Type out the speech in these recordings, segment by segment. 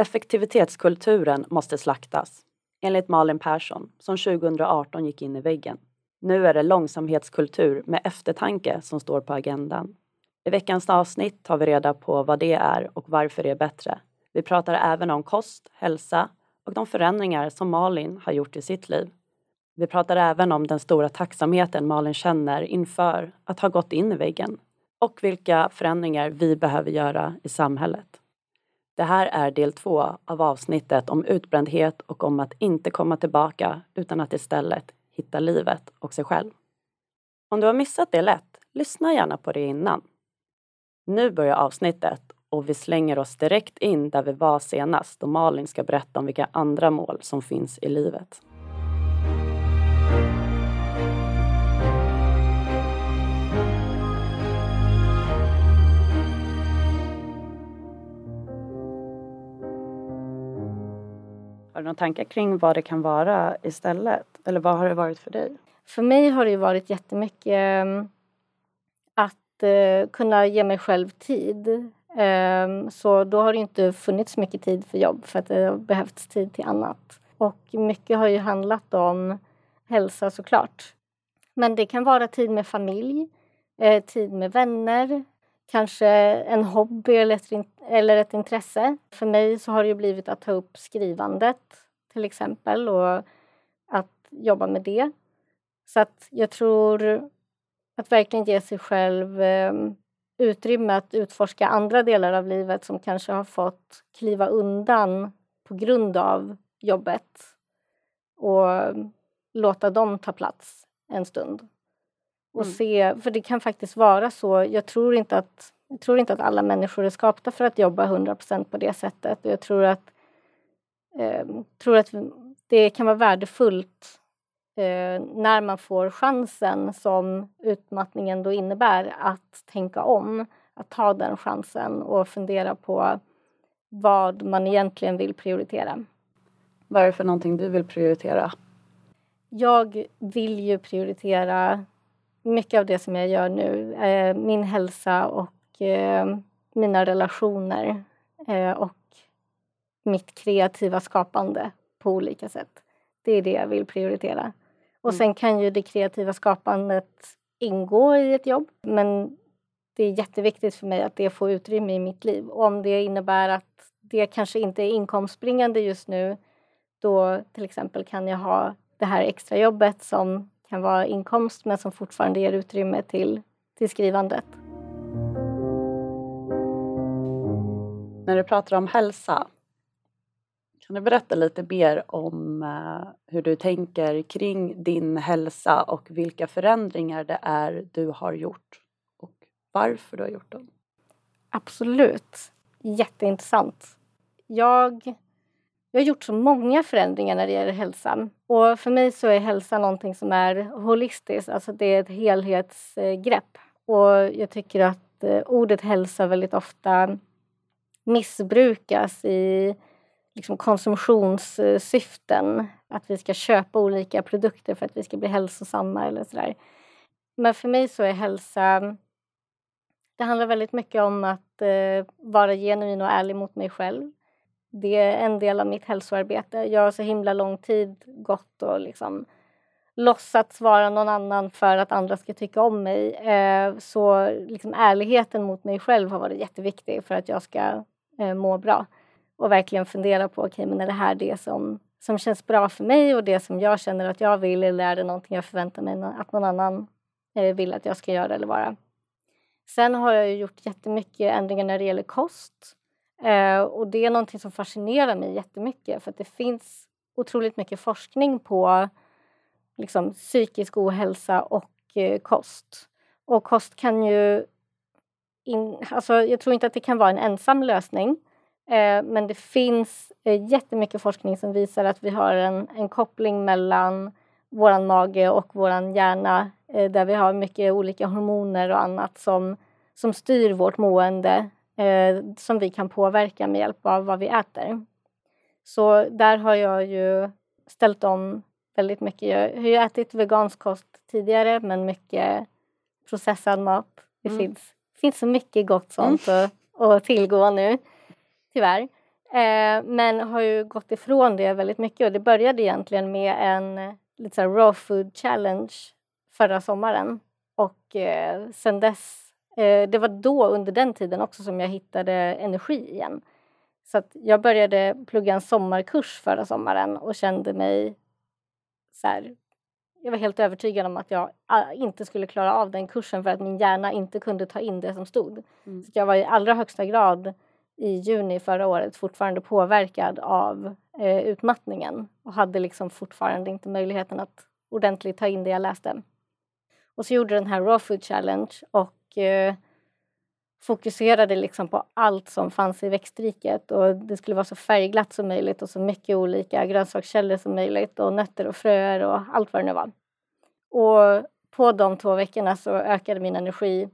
Effektivitetskulturen måste slaktas, enligt Malin Persson som 2018 gick in i väggen. Nu är det långsamhetskultur med eftertanke som står på agendan. I veckans avsnitt tar vi reda på vad det är och varför det är bättre. Vi pratar även om kost, hälsa och de förändringar som Malin har gjort i sitt liv. Vi pratar även om den stora tacksamheten Malin känner inför att ha gått in i väggen och vilka förändringar vi behöver göra i samhället. Det här är del två av avsnittet om utbrändhet och om att inte komma tillbaka utan att istället hitta livet och sig själv. Om du har missat det lätt, lyssna gärna på det innan. Nu börjar avsnittet och vi slänger oss direkt in där vi var senast då Malin ska berätta om vilka andra mål som finns i livet. Några tankar kring vad det kan vara istället? Eller vad har det varit för dig? För mig har det varit jättemycket ehm, att eh, kunna ge mig själv tid. Ehm, så då har det inte funnits mycket tid för jobb för att det har behövts tid till annat. Och mycket har ju handlat om hälsa såklart. Men det kan vara tid med familj, eh, tid med vänner, kanske en hobby eller ett, eller ett intresse. För mig så har det ju blivit att ta upp skrivandet till exempel och att jobba med det. Så att jag tror att verkligen ge sig själv ehm, utrymme att utforska andra delar av livet som kanske har fått kliva undan på grund av jobbet och låta dem ta plats en stund. Och mm. se, för det kan faktiskt vara så, jag tror inte att, jag tror inte att alla människor är skapta för att jobba 100% på det sättet. Och jag tror att, eh, tror att det kan vara värdefullt eh, när man får chansen som utmattningen då innebär att tänka om, att ta den chansen och fundera på vad man egentligen vill prioritera. Vad är det för någonting du vill prioritera? Jag vill ju prioritera mycket av det som jag gör nu. Eh, min hälsa och eh, mina relationer eh, och mitt kreativa skapande på olika sätt. Det är det jag vill prioritera. Och mm. sen kan ju det kreativa skapandet ingå i ett jobb men det är jätteviktigt för mig att det får utrymme i mitt liv. Och om det innebär att det kanske inte är inkomstbringande just nu då till exempel kan jag ha det här extrajobbet som kan vara inkomst men som fortfarande ger utrymme till, till skrivandet. När du pratar om hälsa, kan du berätta lite mer om uh, hur du tänker kring din hälsa och vilka förändringar det är du har gjort och varför du har gjort dem? Absolut. Jätteintressant. Jag jag har gjort så många förändringar när det gäller hälsan. Och för mig så är hälsa någonting som är holistiskt, alltså det är ett helhetsgrepp. Och jag tycker att eh, ordet hälsa väldigt ofta missbrukas i liksom konsumtionssyften. Att vi ska köpa olika produkter för att vi ska bli hälsosamma eller sådär. Men för mig så är hälsa... Det handlar väldigt mycket om att eh, vara genuin och ärlig mot mig själv det är en del av mitt hälsoarbete. Jag har så himla lång tid gått och liksom låtsats vara någon annan för att andra ska tycka om mig. Eh, så liksom ärligheten mot mig själv har varit jätteviktig för att jag ska eh, må bra. Och verkligen fundera på, okay, men är det här det som, som känns bra för mig och det som jag känner att jag vill eller är det någonting jag förväntar mig att någon annan eh, vill att jag ska göra eller vara. Sen har jag gjort jättemycket ändringar när det gäller kost. Eh, och det är någonting som fascinerar mig jättemycket för att det finns otroligt mycket forskning på liksom, psykisk ohälsa och eh, kost. Och kost kan ju... In, alltså, jag tror inte att det kan vara en ensam lösning eh, men det finns eh, jättemycket forskning som visar att vi har en, en koppling mellan vår mage och vår hjärna eh, där vi har mycket olika hormoner och annat som, som styr vårt mående eh, som vi kan påverka med hjälp av vad vi äter. Så där har jag ju ställt om väldigt mycket. Jag har ju ätit vegansk kost tidigare men mycket processad mat. Det mm. finns, finns så mycket gott sånt mm. att, att tillgå nu, tyvärr. Eh, men har ju gått ifrån det väldigt mycket och det började egentligen med en lite så raw food challenge förra sommaren. Och eh, sen dess, det var då under den tiden också som jag hittade energi igen. Så jag började plugga en sommarkurs förra sommaren och kände mig så här, jag var helt övertygad om att jag ah, inte skulle klara av den kursen för att min hjärna inte kunde ta in det som stod. Mm. Så jag var i allra högsta grad i juni förra året fortfarande påverkad av eh, utmattningen och hade liksom fortfarande inte möjligheten att ordentligt ta in det jag läste. Och så gjorde den här Raw Food Challenge och eh, fokuserade liksom på allt som fanns i växtriket och det skulle vara så färgglatt som möjligt och så mycket olika grönsakskällor som möjligt och nötter och fröer och allt vad det nu var. Och på de två veckorna så ökade min energi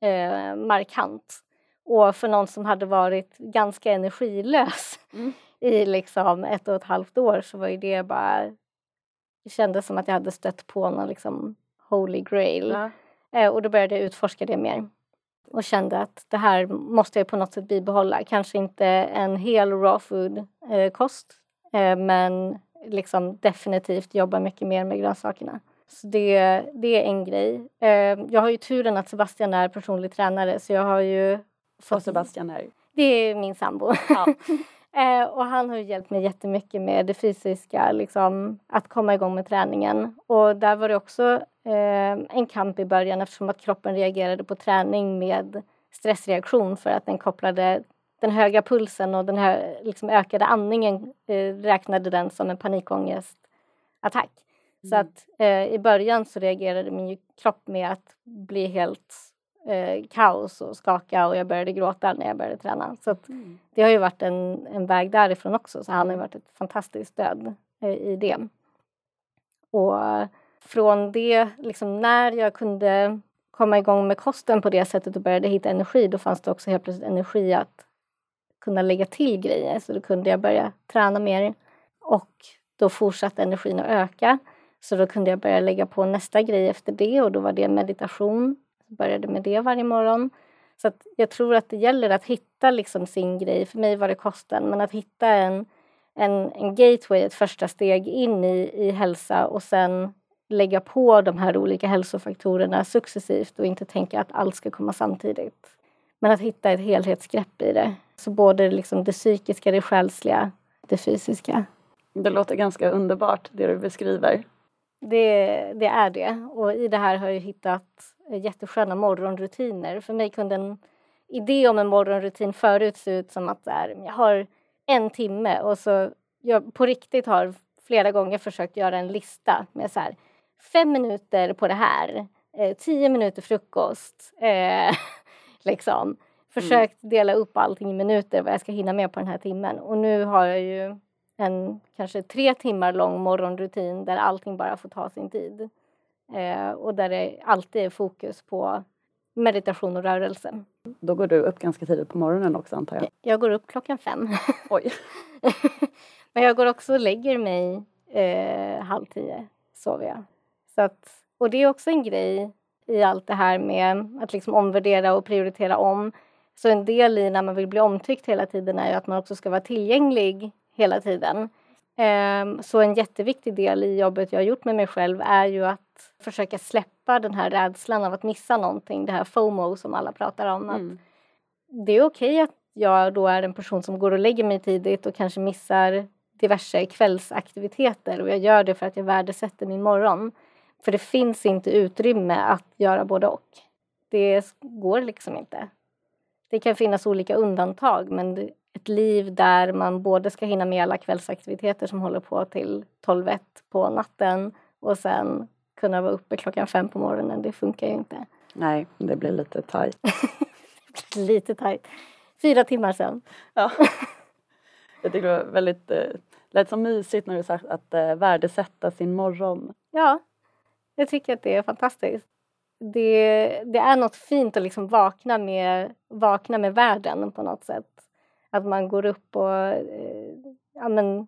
eh, markant. Och för någon som hade varit ganska energilös mm. i liksom ett och ett halvt år så var ju det bara... Det kändes som att jag hade stött på någon liksom holy grail. Ja. Eh, och då började jag utforska det mer och kände att det här måste jag på något sätt bibehålla. Kanske inte en hel raw food-kost eh, men liksom definitivt jobba mycket mer med grönsakerna. Så det, det är en grej. Eh, jag har ju turen att Sebastian är personlig tränare så jag har ju... Fått... Och Sebastian är? Det är min sambo. Ja. Eh, och han har hjälpt mig jättemycket med det fysiska, liksom, att komma igång med träningen. Och där var det också eh, en kamp i början eftersom att kroppen reagerade på träning med stressreaktion för att den kopplade den höga pulsen och den här liksom, ökade andningen eh, räknade den som en panikångestattack. Mm. Så att eh, i början så reagerade min kropp med att bli helt eh, kaos och skaka och jag började gråta när jag började träna. Så mm. det har ju varit en, en väg därifrån också så han har varit ett fantastiskt stöd eh, i det. Och från det, liksom när jag kunde komma igång med kosten på det sättet och började hitta energi då fanns det också helt plötsligt energi att kunna lägga till grejer. Så då kunde jag börja träna mer och då fortsatte energin att öka. Så då kunde jag börja lägga på nästa grej efter det och då var det meditation började med det varje morgon. Så att jag tror att det gäller att hitta liksom sin grej. För mig var det kosten, men att hitta en, en, en gateway, ett första steg in i, i hälsa och sen lägga på de här olika hälsofaktorerna successivt och inte tänka att allt ska komma samtidigt. Men att hitta ett helhetsgrepp i det. Så både liksom det psykiska, det själsliga, det fysiska. Det låter ganska underbart det du beskriver. Det, det är det. Och i det här har jag hittat jättesköna morgonrutiner. För mig kunde en idé om en morgonrutin förut se ut som att här, jag har en timme och så jag på riktigt har flera gånger försökt göra en lista med så här fem minuter på det här, eh, tio minuter frukost, eh, liksom. Försökt mm. dela upp allting i minuter vad jag ska hinna med på den här timmen och nu har jag ju en kanske tre timmar lång morgonrutin där allting bara får ta sin tid. Eh, och där det alltid är fokus på meditation och rörelse. Då går du upp ganska tidigt på morgonen också antar jag? Jag går upp klockan fem. Oj! Men jag går också och lägger mig eh, halv tio, sover jag. Så att, och det är också en grej i allt det här med att liksom omvärdera och prioritera om. Så en del i när man vill bli omtyckt hela tiden är ju att man också ska vara tillgänglig hela tiden. Ehm, så en jätteviktig del i jobbet jag har gjort med mig själv är ju att försöka släppa den här rädslan av att missa någonting, det här FOMO som alla pratar om. Mm. Att det är okej att jag då är en person som går och lägger mig tidigt och kanske missar diverse kvällsaktiviteter och jag gör det för att jag värdesätter min morgon. För det finns inte utrymme att göra både och. Det går liksom inte. Det kan finnas olika undantag men ett liv där man både ska hinna med alla kvällsaktiviteter som håller på till 12 på natten och sen kunna vara uppe klockan fem på morgonen. Det funkar ju inte. Nej, det blir lite tajt. lite tajt. Fyra timmar sen. Ja. Jag tycker det var väldigt eh, lät så mysigt när du sa att eh, värdesätta sin morgon. Ja, jag tycker att det är fantastiskt. Det, det är något fint att liksom vakna med, vakna med världen på något sätt. Att man går upp och eh, ja, men,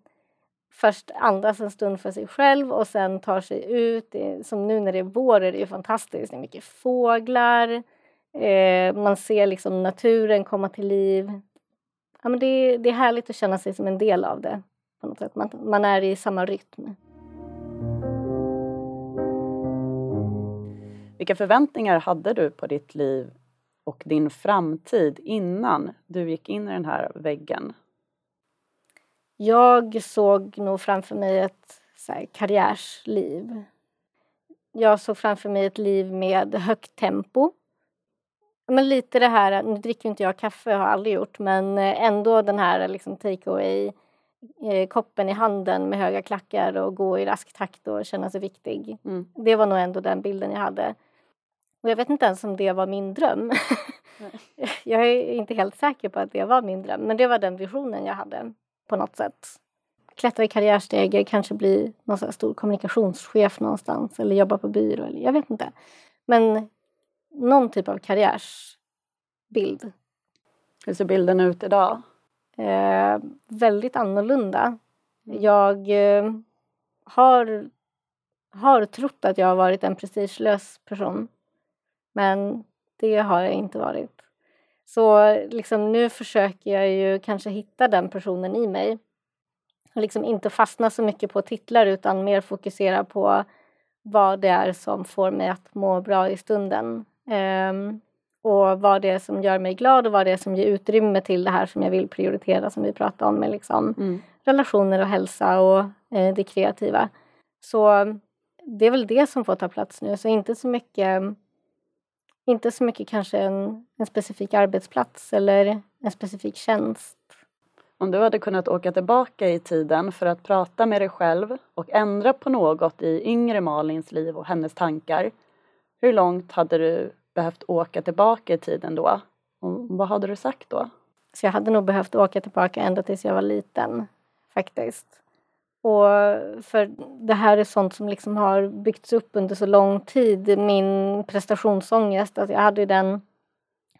först andas en stund för sig själv och sen tar sig ut. Som nu när det är vår är det ju fantastiskt. Det är mycket fåglar. Eh, man ser liksom naturen komma till liv. ja, men det, det är härligt att känna sig som en del av det. På något sätt. Man, man är i samma rytm. Vilka förväntningar hade du på ditt liv och din framtid innan du gick in i den här väggen? Jag såg nog framför mig ett här, karriärsliv. Jag såg framför mig ett liv med högt tempo. Men lite det här, nu dricker inte jag kaffe, har aldrig gjort, men ändå den här liksom take away eh, koppen i handen med höga klackar och gå i rask takt och känna sig viktig. Mm. Det var nog ändå den bilden jag hade. Och jag vet inte ens om det var min dröm. jag är inte helt säker på att det var min dröm, men det var den visionen jag hade på något sätt. Klättra i karriärstege, kanske bli någon stor kommunikationschef någonstans eller jobba på byrå. Eller, jag vet inte. Men någon typ av karriärsbild. Hur ser bilden ut idag? Eh, väldigt annorlunda. Jag eh, har, har trott att jag har varit en prestigelös person. Men det har jag inte varit. Så liksom, nu försöker jag ju kanske hitta den personen i mig. Och liksom inte fastna så mycket på titlar utan mer fokusera på vad det är som får mig att må bra i stunden. Um, och vad det är som gör mig glad och vad det är som ger utrymme till det här som jag vill prioritera som vi pratade om med liksom mm. relationer och hälsa och eh, det kreativa. Så det är väl det som får ta plats nu, så inte så mycket inte så mycket kanske en, en specifik arbetsplats eller en specifik tjänst. Om du hade kunnat åka tillbaka i tiden för att prata med dig själv och ändra på något i yngre Malins liv och hennes tankar, hur långt hade du behövt åka tillbaka i tiden då? Och vad hade du sagt då? Så jag hade nog behövt åka tillbaka ända tills jag var liten, faktiskt. Och för det här är sånt som liksom har byggts upp under så lång tid, min prestationsångest. Alltså jag hade den,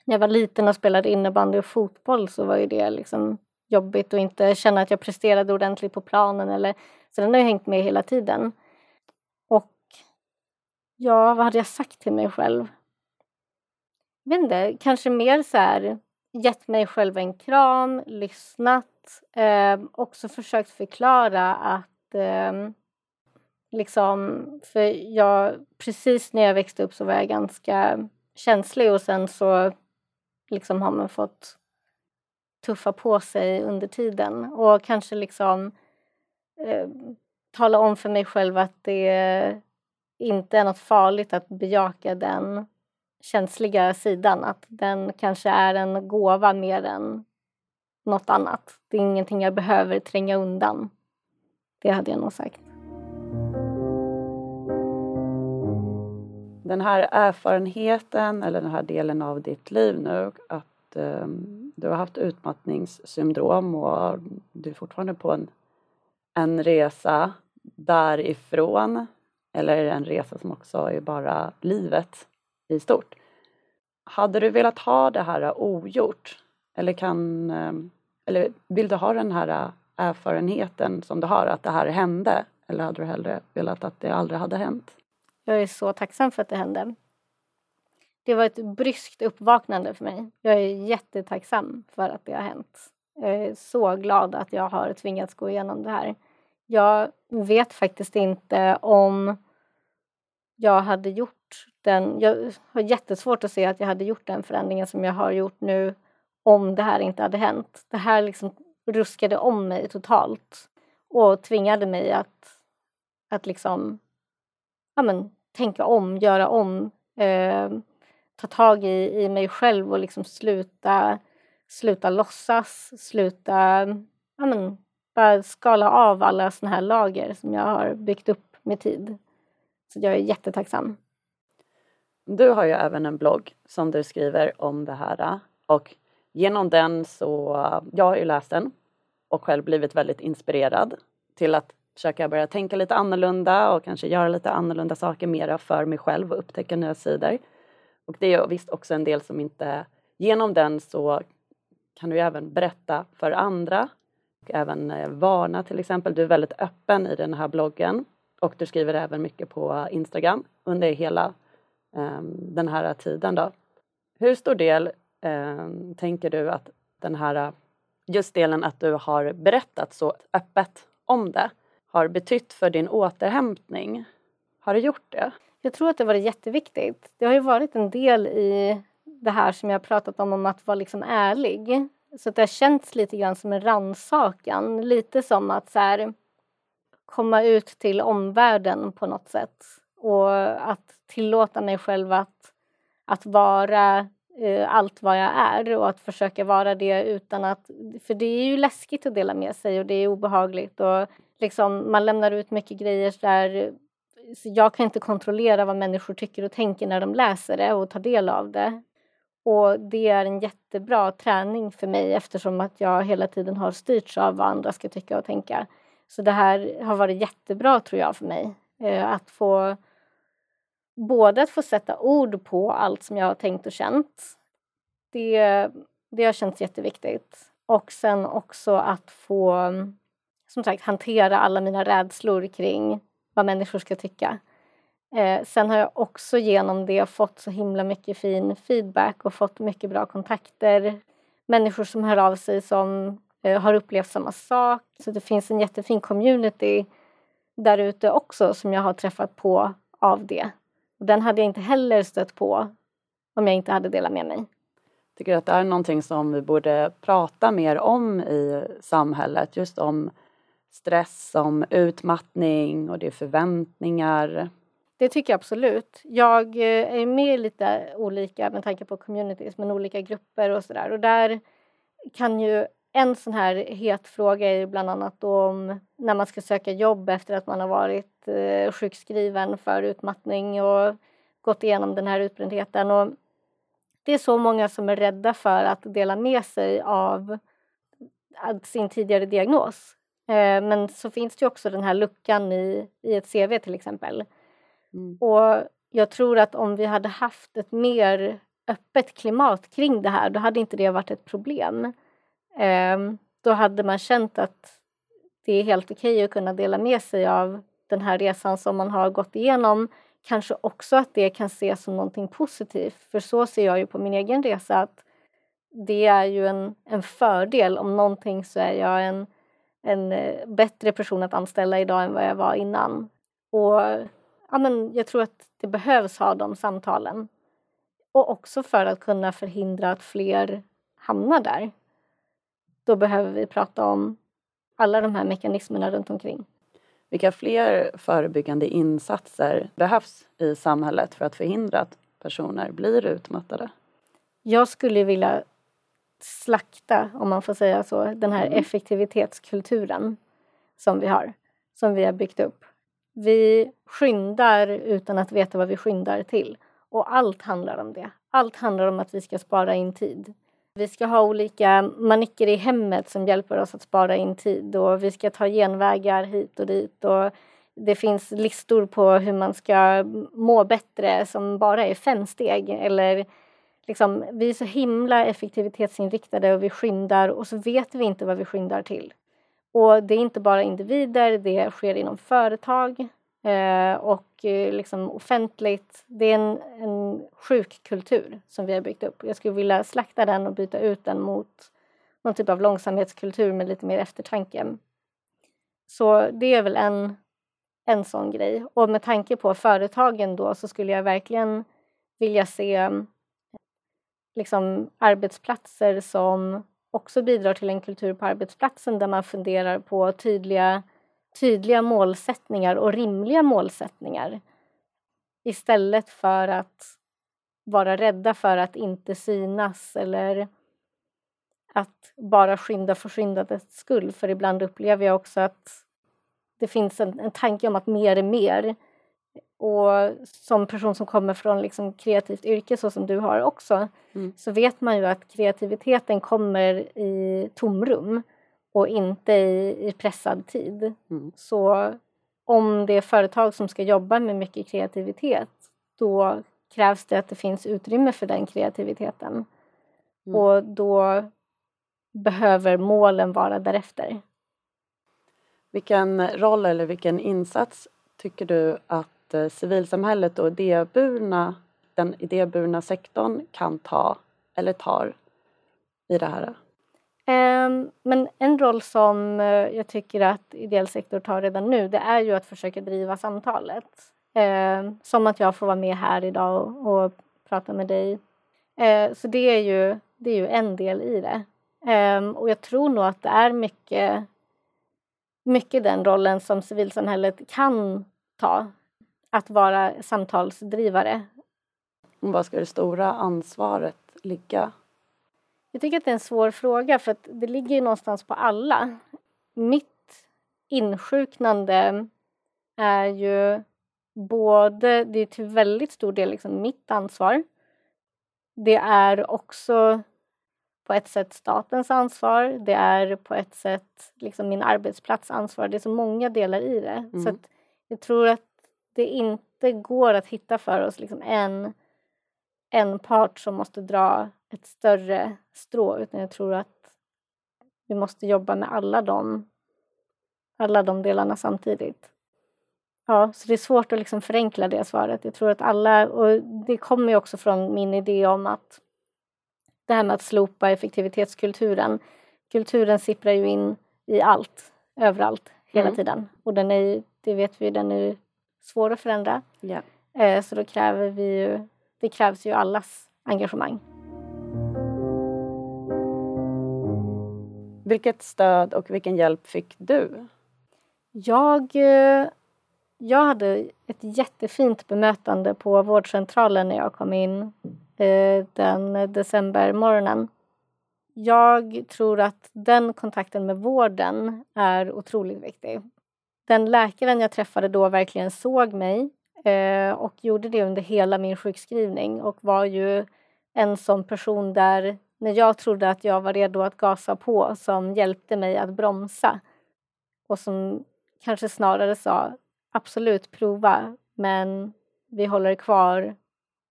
när jag var liten och spelade innebandy och fotboll så var ju det liksom jobbigt att inte känna att jag presterade ordentligt på planen. Eller, så den har ju hängt med hela tiden. Och ja, vad hade jag sagt till mig själv? Jag vet inte, kanske mer så här gett mig själv en kram, lyssnat, eh, också försökt förklara att eh, liksom, för jag, precis när jag växte upp så var jag ganska känslig och sen så liksom har man fått tuffa på sig under tiden och kanske liksom eh, tala om för mig själv att det inte är något farligt att bejaka den känsliga sidan. Att den kanske är en gåva mer än något annat. Det är ingenting jag behöver tränga undan. Det hade jag nog sagt. Den här erfarenheten eller den här delen av ditt liv nu att eh, du har haft utmattningssyndrom och du är fortfarande på en, en resa därifrån eller en resa som också är bara livet i stort. Hade du velat ha det här ogjort? Eller, kan, eh, eller vill du ha den här äh, erfarenheten som du har, att det här hände? Eller hade du hellre velat att det aldrig hade hänt? Jag är så tacksam för att det hände. Det var ett bryskt uppvaknande för mig. Jag är jättetacksam för att det har hänt. Jag är så glad att jag har tvingats gå igenom det här. Jag vet faktiskt inte om jag hade gjort den... Jag har jättesvårt att se att jag hade gjort den förändringen som jag har gjort nu om det här inte hade hänt. Det här liksom ruskade om mig totalt och tvingade mig att, att liksom, ja men, tänka om, göra om, eh, ta tag i, i mig själv och liksom sluta, sluta låtsas, sluta ja men, bara skala av alla såna här lager som jag har byggt upp med tid. Så jag är jättetacksam. Du har ju även en blogg som du skriver om det här och genom den så, jag har ju läst den och själv blivit väldigt inspirerad till att försöka börja tänka lite annorlunda och kanske göra lite annorlunda saker mera för mig själv och upptäcka nya sidor. Och det är visst också en del som inte, genom den så kan du även berätta för andra och även eh, varna till exempel. Du är väldigt öppen i den här bloggen och du skriver även mycket på Instagram under hela um, den här tiden. Då. Hur stor del Ehm, tänker du att den här äh, just delen att du har berättat så öppet om det har betytt för din återhämtning. Har det gjort det? Jag tror att det var jätteviktigt. Det har ju varit en del i det här som jag pratat om, om att vara liksom ärlig. Så det har känts lite grann som en rannsakan. Lite som att så här, komma ut till omvärlden på något sätt. Och att tillåta mig själv att, att vara Eh, allt vad jag är och att försöka vara det utan att... För det är ju läskigt att dela med sig och det är obehagligt. Och liksom, man lämnar ut mycket grejer där jag kan inte kontrollera vad människor tycker och tänker när de läser det och tar del av det. Och det är en jättebra träning för mig eftersom att jag hela tiden har styrts av vad andra ska tycka och tänka. Så det här har varit jättebra tror jag för mig. Eh, att få både att få sätta ord på allt som jag har tänkt och känt. Det, det har känts jätteviktigt. Och sen också att få som sagt hantera alla mina rädslor kring vad människor ska tycka. Eh, sen har jag också genom det fått så himla mycket fin feedback och fått mycket bra kontakter. Människor som hör av sig som eh, har upplevt samma sak. Så det finns en jättefin community där ute också som jag har träffat på av det. Och den hade jag inte heller stött på om jag inte hade delat med mig. Tycker du att det är någonting som vi borde prata mer om i samhället? Just om stress, om utmattning och det är förväntningar. Det tycker jag absolut. Jag eh, är med i lite olika, med tanke på communities, men olika grupper och sådär. Och där kan ju en sån här het fråga är bland annat om när man ska söka jobb efter att man har varit eh, sjukskriven för utmattning och gått igenom den här utbrändheten. Och det är så många som är rädda för att dela med sig av sin tidigare diagnos. Eh, men så finns det också den här luckan i, i ett CV till exempel. Mm. Och jag tror att om vi hade haft ett mer öppet klimat kring det här, då hade inte det varit ett problem. Ehm, då hade man känt att det är helt okej okay att kunna dela med sig av den här resan som man har gått igenom. Kanske också att det kan ses som någonting positivt, för så ser jag ju på min egen resa att det är ju en, en fördel. Om någonting så är jag en, en eh, bättre person att anställa idag än vad jag var innan. Och ja, men jag tror att det behövs ha de samtalen. Och också för att kunna förhindra att fler hamnar där. Då behöver vi prata om alla de här mekanismerna runt omkring. Vilka fler förebyggande insatser behövs i samhället för att förhindra att personer blir utmattade? Jag skulle vilja slakta, om man får säga så, den här mm. effektivitetskulturen som vi har, som vi har byggt upp. Vi skyndar utan att veta vad vi skyndar till. Och allt handlar om det. Allt handlar om att vi ska spara in tid. Vi ska ha olika manicker i hemmet som hjälper oss att spara in tid och vi ska ta genvägar hit och dit. Och det finns listor på hur man ska må bättre som bara är fem steg. Eller liksom, vi är så himla effektivitetsinriktade och vi skyndar och så vet vi inte vad vi skyndar till. Och det är inte bara individer, det sker inom företag eh, och eh, liksom offentligt. Det är en, en sjuk kultur som vi har byggt upp. Jag skulle vilja slakta den och byta ut den mot någon typ av långsamhetskultur med lite mer eftertanke. Så det är väl en, en sån grej. Och med tanke på företagen då så skulle jag verkligen vilja se liksom arbetsplatser som också bidrar till en kultur på arbetsplatsen där man funderar på tydliga, tydliga målsättningar och rimliga målsättningar istället för att vara rädda för att inte synas eller att bara skynda för skyndandets skull. För ibland upplever jag också att det finns en, en tanke om att mer är mer och som person som kommer från liksom kreativt yrke så som du har också mm. så vet man ju att kreativiteten kommer i tomrum och inte i, i pressad tid. Mm. Så om det är företag som ska jobba med mycket kreativitet då krävs det att det finns utrymme för den kreativiteten. Mm. Och då behöver målen vara därefter. Vilken roll eller vilken insats tycker du att Eh, civilsamhället och idéburna, den idéburna sektorn kan ta eller tar i det här? Ehm, men en roll som eh, jag tycker att ideell sektor tar redan nu det är ju att försöka driva samtalet. Ehm, som att jag får vara med här idag och, och prata med dig. Ehm, så det är, ju, det är ju en del i det. Och jag tror nog att det är mycket, mycket den rollen som civilsamhället kan ta. Att vara samtalsdrivare. Var ska det stora ansvaret ligga? Jag tycker att det är en svår fråga för att det ligger ju någonstans på alla. Mitt insjuknande är ju både, det är till väldigt stor del liksom mitt ansvar. Det är också på ett sätt statens ansvar. Det är på ett sätt liksom min arbetsplats ansvar. Det är så många delar i det. Mm. Så jag tror att det inte går att hitta för oss liksom en, en part som måste dra ett större strå utan jag tror att vi måste jobba med alla de, alla de delarna samtidigt. Ja, så det är svårt att liksom förenkla det svaret. Jag tror att alla, och det kommer ju också från min idé om att det här med att slopa effektivitetskulturen. Kulturen sipprar ju in i allt, överallt, hela mm. tiden. Och den är, det vet vi, den är svår att förändra. Yeah. Så då kräver vi ju, det krävs ju allas engagemang. Vilket stöd och vilken hjälp fick du? Jag, eh, jag hade ett jättefint bemötande på vårdcentralen när jag kom in eh, den decembermorgonen. Jag tror att den kontakten med vården är otroligt viktig. Den läkaren jag träffade då verkligen såg mig eh, och gjorde det under hela min sjukskrivning och var ju en sån person där när jag trodde att jag var redo att gasa på som hjälpte mig att bromsa och som kanske snarare sa absolut prova men vi håller kvar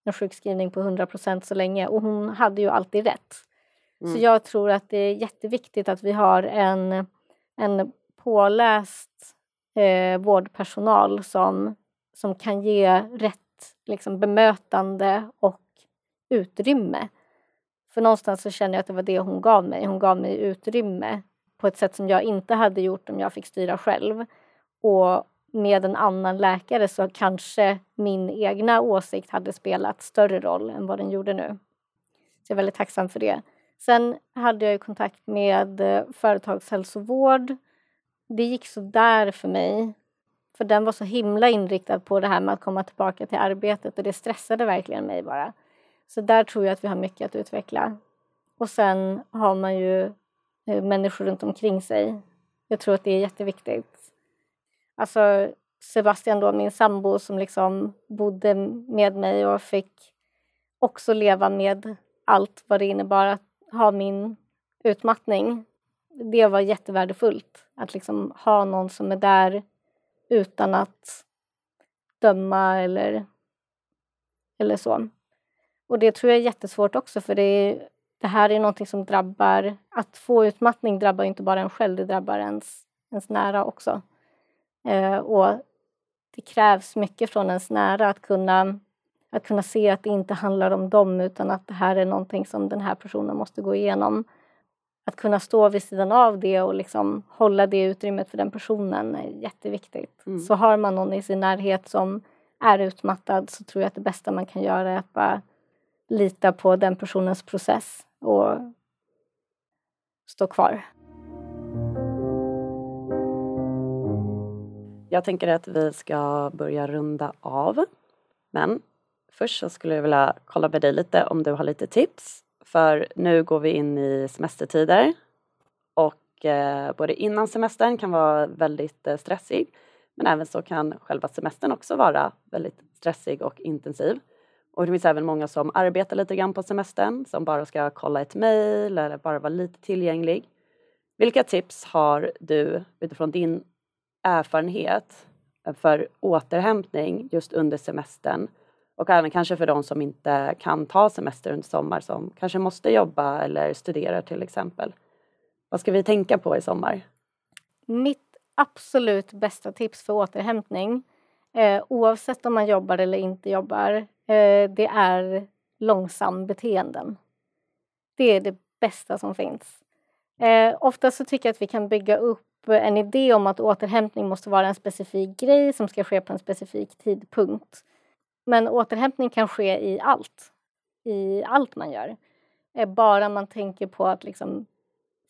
en sjukskrivning på 100 procent så länge och hon hade ju alltid rätt. Mm. Så jag tror att det är jätteviktigt att vi har en, en påläst eh, vårdpersonal som, som kan ge rätt liksom, bemötande och utrymme för någonstans så känner jag att det var det hon gav mig. Hon gav mig utrymme på ett sätt som jag inte hade gjort om jag fick styra själv. Och med en annan läkare så kanske min egna åsikt hade spelat större roll än vad den gjorde nu. Så jag är väldigt tacksam för det. Sen hade jag kontakt med eh, företagshälsovård. Det gick så där för mig. För den var så himla inriktad på det här med att komma tillbaka till arbetet och det stressade verkligen mig bara. Så där tror jag att vi har mycket att utveckla. Och sen har man ju eh, människor runt omkring sig. Jag tror att det är jätteviktigt. Alltså Sebastian då, min sambo som liksom bodde med mig och fick också leva med allt vad det innebar att ha min utmattning. Det var jättevärdefullt att liksom ha någon som är där utan att döma eller, eller så. Och det tror jag är jättesvårt också för det, är, det här är någonting som drabbar, att få utmattning drabbar inte bara en själv, det drabbar ens, ens nära också. Eh, och det krävs mycket från ens nära att kunna, att kunna se att det inte handlar om dem utan att det här är någonting som den här personen måste gå igenom. Att kunna stå vid sidan av det och liksom hålla det utrymmet för den personen är jätteviktigt. Mm. Så har man någon i sin närhet som är utmattad så tror jag att det bästa man kan göra är att bara lita på den personens process och stå kvar. Jag tänker att vi ska börja runda av. Men först så skulle jag vilja kolla med dig lite om du har lite tips. För nu går vi in i semestertider och eh, både innan semestern kan vara väldigt eh, stressig men även så kan själva semestern också vara väldigt stressig och intensiv. Och det finns även många som arbetar lite grann på semestern som bara ska kolla ett mejl eller bara vara lite tillgänglig. Vilka tips har du utifrån din erfarenhet för återhämtning just under semestern och även kanske för de som inte kan ta semester under sommar som kanske måste jobba eller studera till exempel. Vad ska vi tänka på i sommar? Mitt absolut bästa tips för återhämtning eh, oavsett om man jobbar eller inte jobbar Eh, det är långsam beteenden. Det är det bästa som finns. Eh, ofta så tycker jag att vi kan bygga upp en idé om att återhämtning måste vara en specifik grej som ska ske på en specifik tidpunkt. Men återhämtning kan ske i allt, i allt man gör. Eh, bara man tänker på att liksom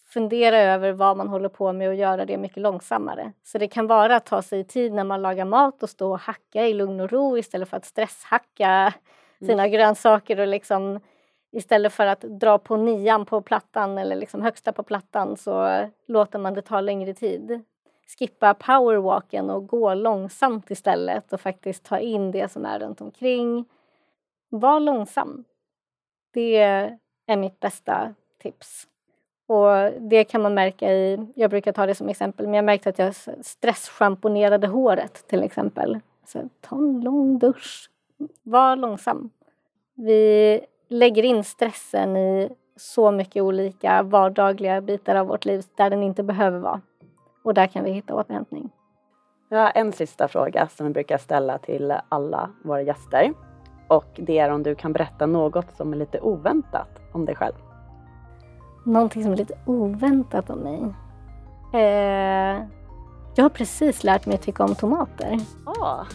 fundera över vad man håller på med och göra det mycket långsammare. Så det kan vara att ta sig tid när man lagar mat och stå och hacka i lugn och ro istället för att stresshacka sina mm. grönsaker och liksom istället för att dra på nian på plattan eller liksom högsta på plattan så låter man det ta längre tid. Skippa powerwalken och gå långsamt istället och faktiskt ta in det som är runt omkring. Var långsam. Det är mitt bästa tips. Och det kan man märka i, jag brukar ta det som exempel, men jag märkte att jag stresschamponerade håret till exempel. Så ta en lång dusch. Var långsam. Vi lägger in stressen i så mycket olika vardagliga bitar av vårt liv där den inte behöver vara. Och där kan vi hitta återhämtning. Jag har en sista fråga som vi brukar ställa till alla våra gäster. Och det är om du kan berätta något som är lite oväntat om dig själv. Någonting som är lite oväntat om mig? Eh, jag har precis lärt mig tycka om tomater. Ah.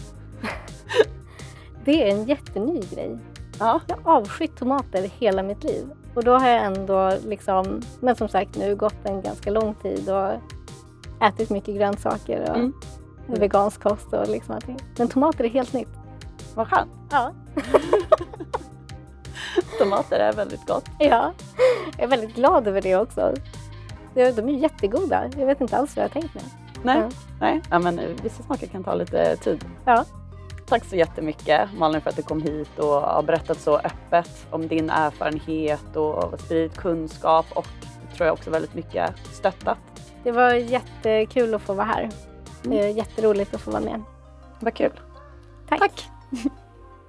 det är en jätteny grej. Ja. Jag har avskytt tomater hela mitt liv. Och då har jag ändå liksom, men som sagt nu gått en ganska lång tid och ätit mycket grönsaker och mm. vegansk kost och liksom allting. Men tomater är helt nytt. Vad skönt. Ja. tomater är väldigt gott. Ja, jag är väldigt glad över det också. De är jättegoda. Jag vet inte alls vad jag har tänkt mig. Nej, ja. nej. Ja, men vissa smaker kan ta lite tid. Ja. Tack så jättemycket Malin för att du kom hit och har berättat så öppet om din erfarenhet och spridit kunskap och tror jag också väldigt mycket stöttat. Det var jättekul att få vara här. Det är jätteroligt att få vara med. Vad kul. Tack. Tack.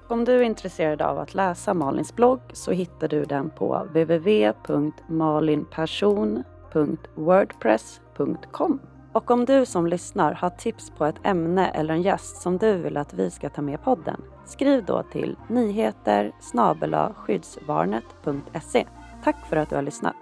Om du är intresserad av att läsa Malins blogg så hittar du den på www.malinperson.wordpress.com. Och om du som lyssnar har tips på ett ämne eller en gäst som du vill att vi ska ta med podden, skriv då till nyheter skyddsvarnet.se. Tack för att du har lyssnat.